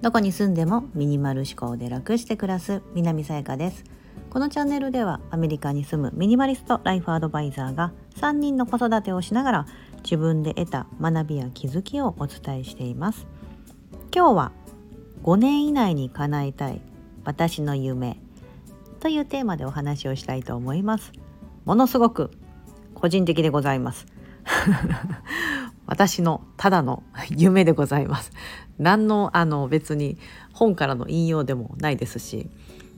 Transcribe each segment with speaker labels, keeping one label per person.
Speaker 1: どこに住んでもミニマル思考で楽して暮らす南さやかです。このチャンネルではアメリカに住むミニマリストライフアドバイザーが3人の子育てをしながら自分で得た学びや気づきをお伝えしています。今日は5年以内に叶えたい私の夢というテーマでお話をしたいと思います。ものすごく個人的でございます。私のただの夢でございます何のあの別に本からの引用でもないですし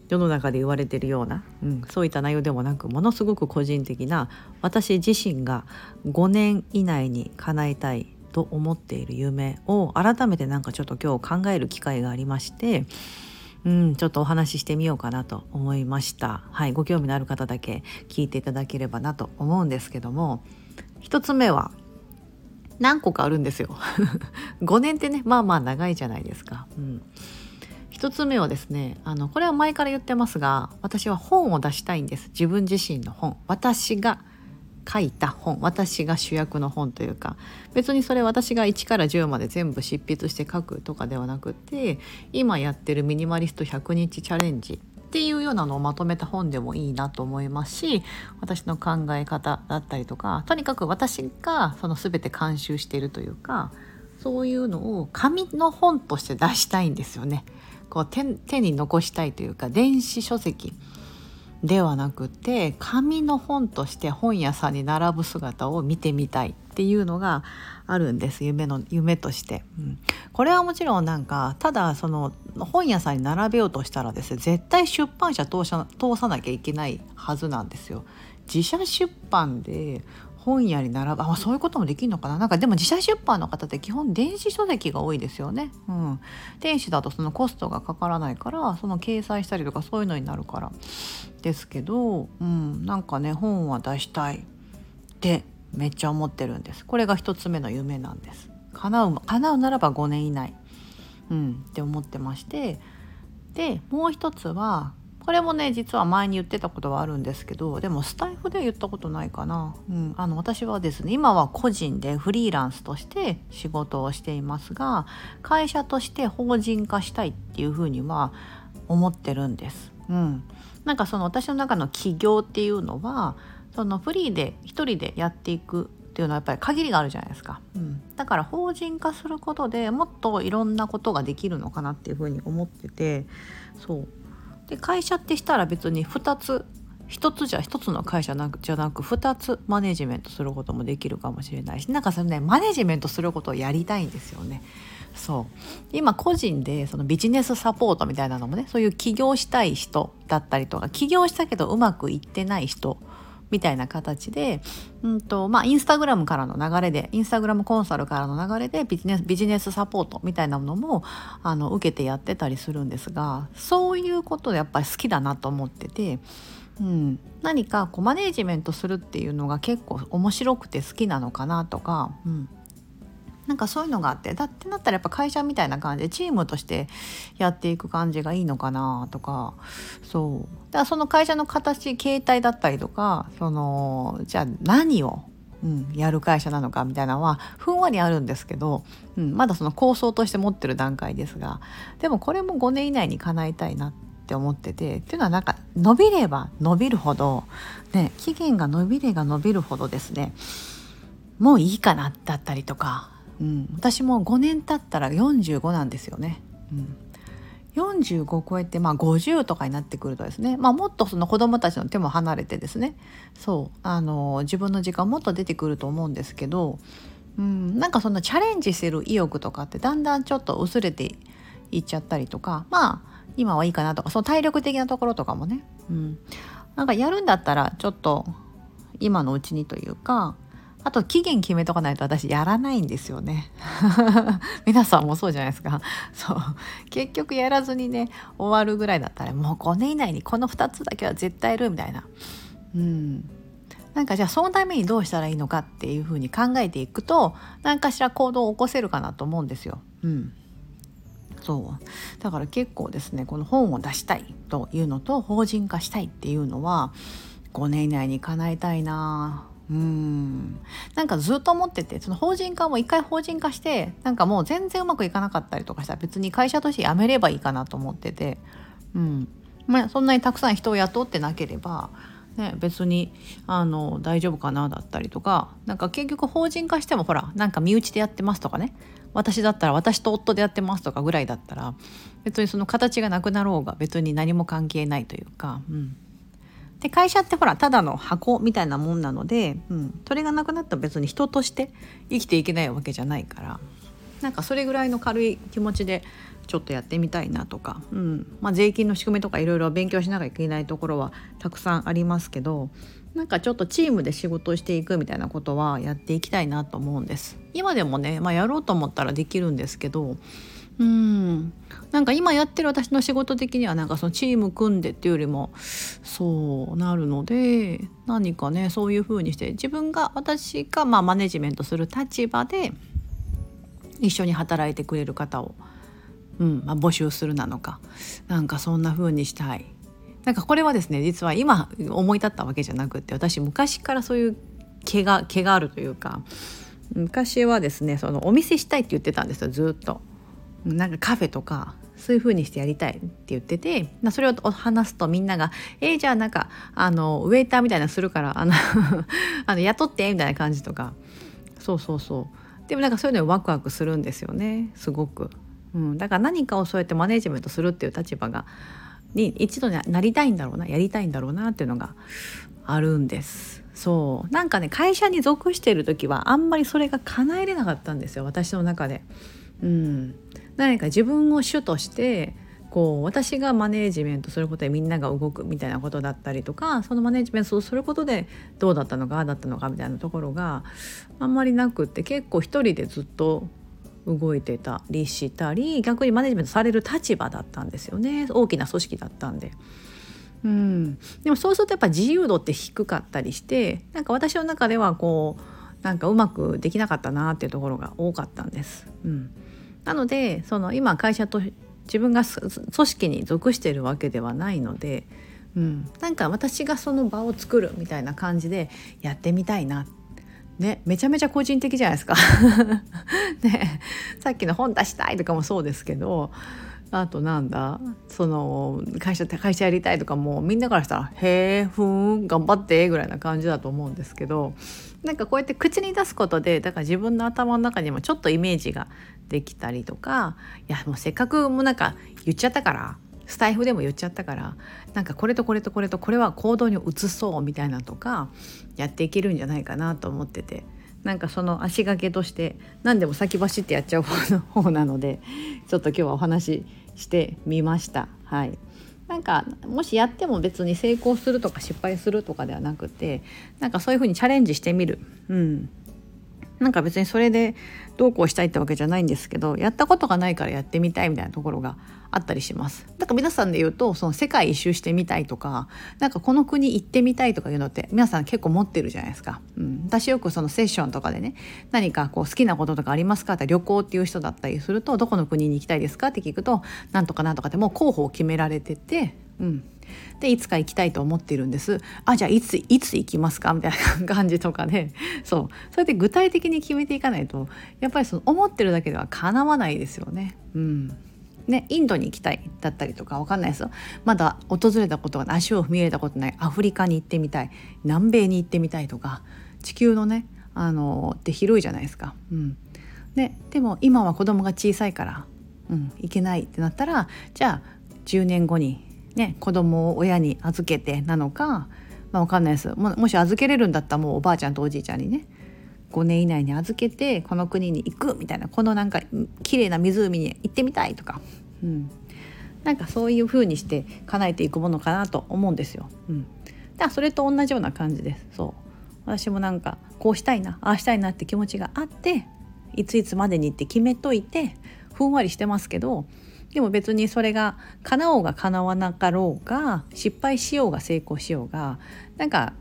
Speaker 1: 世の中で言われてるような、うん、そういった内容でもなくものすごく個人的な私自身が5年以内に叶えたいと思っている夢を改めてなんかちょっと今日考える機会がありましてうん、ちょっとお話ししてみようかなと思いました。はい、ご興味のある方だけ聞いていただければなと思うんですけども、一つ目は何個かあるんですよ。5年ってね、まあまあ長いじゃないですか。うん。一つ目はですね、あのこれは前から言ってますが、私は本を出したいんです。自分自身の本。私が書いた本私が主役の本というか別にそれ私が1から10まで全部執筆して書くとかではなくて今やってるミニマリスト100日チャレンジっていうようなのをまとめた本でもいいなと思いますし私の考え方だったりとかとにかく私がその全て監修しているというかそういうのを紙の本として出したいんですよね。こう手手に残したいというか電子書籍ではなくて紙の本として本屋さんに並ぶ姿を見てみたいっていうのがあるんです夢の夢として、うん、これはもちろんなんかただその本屋さんに並べようとしたらですね絶対出版社通さ通さなきゃいけないはずなんですよ。自社出版で本屋に並ぶあそういうこともできるのかななんかでも自社出版の方って基本電子書籍が多いですよね。うん、電子だとそのコストがかからないからその掲載したりとかそういうのになるからですけど、うん、なんかね本は出したいってめっちゃ思ってるんです。これが一つ目の夢なんです。叶う叶うならば5年以内、うん、って思ってましてでもう一つはこれもね実は前に言ってたことはあるんですけどでもスタイフでは言ったことないかな、うん、あの私はですね今は個人でフリーランスとして仕事をしていますが会社として法人化したいっていうふうには思ってるんです。うん、なんかその私の中の起業っていうのはそのフリーで一人でやっていくっていうのはやっぱり限りがあるじゃないですか、うん、だから法人化することでもっといろんなことができるのかなっていうふうに思っててそう。で会社ってしたら別に2つ1つじゃ1つの会社じゃなく2つマネジメントすることもできるかもしれないしなんかそのねマネジメントすることをやりたいんですよね。そう。今個人でそのビジネスサポートみたいなのもねそういう起業したい人だったりとか起業したけどうまくいってない人みたいな形で、うんとまあ、インスタグラムからの流れでインスタグラムコンサルからの流れでビジネスビジネスサポートみたいなものもあの受けてやってたりするんですがそういうことでやっぱり好きだなと思ってて。うん、何かこうマネージメントするっていうのが結構面白くて好きなのかなとか、うん、なんかそういうのがあってだってなったらやっぱ会社みたいな感じでチームとしてやっていく感じがいいのかなとかそう。だからその会社の形形態だったりとかそのじゃあ何をうん、やる会社なのかみたいなのはふんわりあるんですけど、うん、まだその構想として持ってる段階ですがでもこれも5年以内に叶えたいなって思っててっていうのはなんか伸びれば伸びるほど、ね、期限が伸びれば伸びるほどですねもういいかなだったりとかうん、私も5年経ったら45なんですよね。うん。45超えて、まあ、50とかになってくるとですね、まあ、もっとその子どもたちの手も離れてですね。そう。あの自分の時間もっと出てくると思うんですけど、うん、なんかそのチャレンジする意欲とかってだんだんちょっと薄れていっちゃったりとか。まあ今はいいかなとかその体力的なところとかもね、うん、なんかやるんだったらちょっと今のうちにというかあと期限決めとかないと私やらないんですよね。皆さんもそうじゃないですか。そう。結局やらずにね、終わるぐらいだったらもう5年以内にこの2つだけは絶対やるみたいな。うん。なんかじゃあそのためにどうしたらいいのかっていうふうに考えていくと何かしら行動を起こせるかなと思うんですよ。うん。そうだから結構ですねこの本を出したいというのと法人化したいっていうのは5年以内に叶えたいなうん。なんかずっと思っててその法人化も一回法人化してなんかもう全然うまくいかなかったりとかしたら別に会社として辞めればいいかなと思ってて、うん。まあ、そんなにたくさん人を雇ってなければ、ね、別にあの大丈夫かなだったりとかなんか結局法人化してもほらなんか身内でやってますとかね。私だったら私と夫でやってますとかぐらいだったら別にその形がなくなろうが別に何も関係ないというか。うん。で会社ってほらただの箱みたいなもんなので、うん、それがなくなったら別に人として生きていけないわけじゃないから。なんかそれぐらいの軽い気持ちでちょっとやってみたいなとか、うん。まあ、税金の仕組みとかいろいろ勉強しなきゃいけないところはたくさんありますけどなんかちょっとチームで仕事をしていくみたいなことはやっていきたいなと思うんです。今でもね、まあ、やろうと思ったらできるんですけどうんなんか今やってる私の仕事的にはなんかそのチーム組んでっていうよりもそうなるので何かねそういうふうにして自分が私がまあマネジメントする立場で一緒に働いてくれる方を、うんまあ、募集するなのかなんかそんな風にしたい。なんかこれはですね実は今思い立ったわけじゃなくて私昔からそういう毛が毛があるというか昔はですねそのお店したいって言ってたんですよずっと。なんかカフェとかそういう風にしてやりたいって言っててそれを話すとみんなが「えー、じゃあなんかあのウェイターみたいなするからあの あの雇って」みたいな感じとか。そうそうそう。でもなんかそういうのワクワクするんですよね。すごく、うん、だから何かをそうやってマネジメントするっていう立場がに一度なりたいんだろうな。やりたいんだろうなっていうのがあるんです。そう。なんかね会社に属している時はあんまりそれが叶えれなかったんですよ。私の中で。うん、何か自分を主としてこう私がマネージメントすることでみんなが動くみたいなことだったりとかそのマネージメントをすることでどうだったのかああだったのかみたいなところがあんまりなくって結構一人でずっと動いてたりしたり逆にマネージメントされる立場だったんですよね大きな組織だったんで。うん、でもそうするとやっぱ自由度って低かったりしてなんか私の中ではこうなんかうまくできなかったなっていうところが多かったんです。うんなのでその今会社と自分が組織に属しているわけではないので、うん、なんか私がその場を作るみたいな感じでやってみたいな。ね、めちゃめちゃ個人的じゃないですか。ね、さっきの本出したいとかもそうですけどあとなんだ？その会社会社やりたいとかもみんなからしたら「へえふん頑張って」ぐらいな感じだと思うんですけどなんかこうやって口に出すことでだから自分の頭の中にもちょっとイメージができたりとかいやもうせっかくもうなんか言っちゃったからスタイフでも言っちゃったからなんかこれとこれとこれとこれは行動に移そうみたいなとかやっていけるんじゃないかなと思ってて。なんかその足掛けとして何でも先走ってやっちゃう方の方なので ちょっと今日はお話ししてみました。はい。なんかもしやっても別に成功するとか失敗するとかではなくてなんかそういうふうにチャレンジしてみる、うん、なんか別にそれでどうこうしたいってわけじゃないんですけどやったことがないからやってみたいみたいなところがあったりします。だから皆さんで言うとその世界一周してみたいとかなんかこの国行ってみたいとかいうのって皆さん結構持ってるじゃないですか。うん、私よくそのセッションとかでね何かこう好きなこととかありますかって旅行っていう人だったりするとどこの国に行きたいですかって聞くとなんとかなんとかでもう候補を決められてて、うん、でいつか行きたいと思っているんです。あじゃあいついつ行きますか？みたいな感じとかで そう。それで具体的に決めていかないとやっぱりその思ってるだけではかなわないですよね。うん。ね、インドに行きたいだったりとかわかんないですよ。まだ訪れたことが足を踏み入れたことないアフリカに行ってみたい南米に行ってみたいとか地球のねあのって広いじゃないですか。うん、ででも今は子供が小さいから、うん、行けないってなったらじゃあ10年後にね、子供を親に預けてなのか、まあ、分かんないです。ももし預けれるんだったらもうおばあちゃんとおじいちゃんにね5年以内に預けてこの国に行くみたいなこのなんか綺麗な湖に行ってみたいとか、うん、なんかそういう風にして叶えていくものかなと思うんですよ。うん、だからそれと同じような感じです。そう。私もなんかこうしたいなああしたいなって気持ちがあっていついつまでにって決めといてふんわりしてますけどでも別にそれが叶おうが叶わなかろうが失敗しようが成功しようがなんか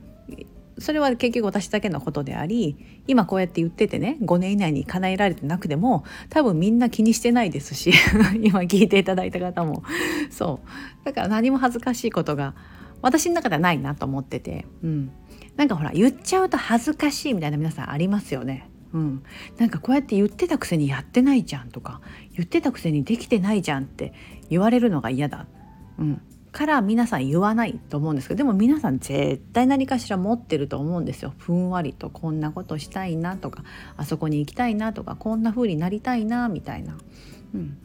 Speaker 1: それは結局私だけのことであり今こうやって言っててね5年以内に叶えられてなくても多分みんな気にしてないですし 今聞いていただいた方も。そう。だから何も恥ずかしいことが私の中ではないなと思ってて、うん、なんかほら言っちゃうと恥ずかしいみたいな皆さんありますよね。うん、なんかこうやって言ってたくせにやってないじゃんとか言ってたくせにできてないじゃんって言われるのが嫌だ、うん、から皆さん言わないと思うんですけどでも皆さん絶対何かしら持ってると思うんですよ。ふんわりとこんなことしたいなとかあそこに行きたいなとかこんな風になりたいなみたいな、うん、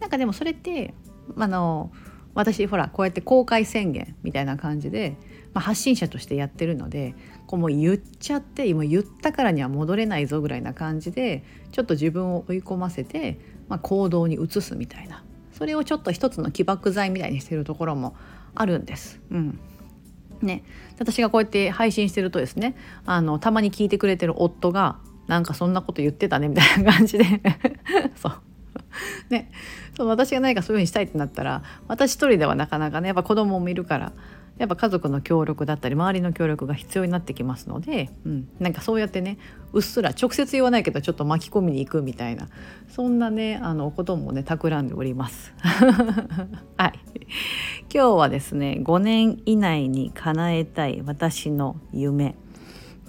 Speaker 1: なんかでもそれってあの私ほらこうやって公開宣言みたいな感じで、まあ、発信者としてやってるのでこうもう言っちゃって今言ったからには戻れないぞぐらいな感じでちょっと自分を追い込ませて、まあ、行動に移すみたいな。それをちょっと一つの起爆剤みたいにしてるところもあるんです。うん。ね、私がこうやって配信してるとですねあのたまに聞いてくれてる夫がなんかそんなこと言ってたねみたいな感じで。そう。ね。そう私が何かそういうふうにしたいってなったら私一人ではなかなかねやっぱ子供もいるからやっぱ家族の協力だったり周りの協力が必要になってきますので、うん、なんかそうやってねうっすら直接言わないけどちょっと巻き込みに行くみたいな そんなねあのこともね企んでおります。はい今日はですね5年以内に叶えたい私の夢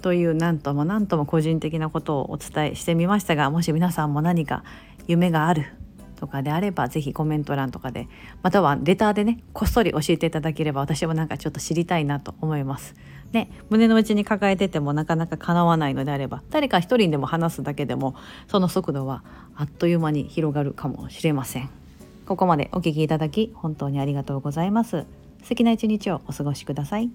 Speaker 1: という何とも何とも個人的なことをお伝えしてみましたがもし皆さんも何か夢があるとかであれば是非コメント欄とかでまたはレターでねこっそり教えていただければ私もなんかちょっと知りたいなと思います。ね、胸の内に抱えててもなかなか叶わないのであれば誰か一人でも話すだけでもその速度はあっという間に広がるかもしれません。ここまでお聴きいただき本当にありがとうございます。素敵な一日をお過ごしください。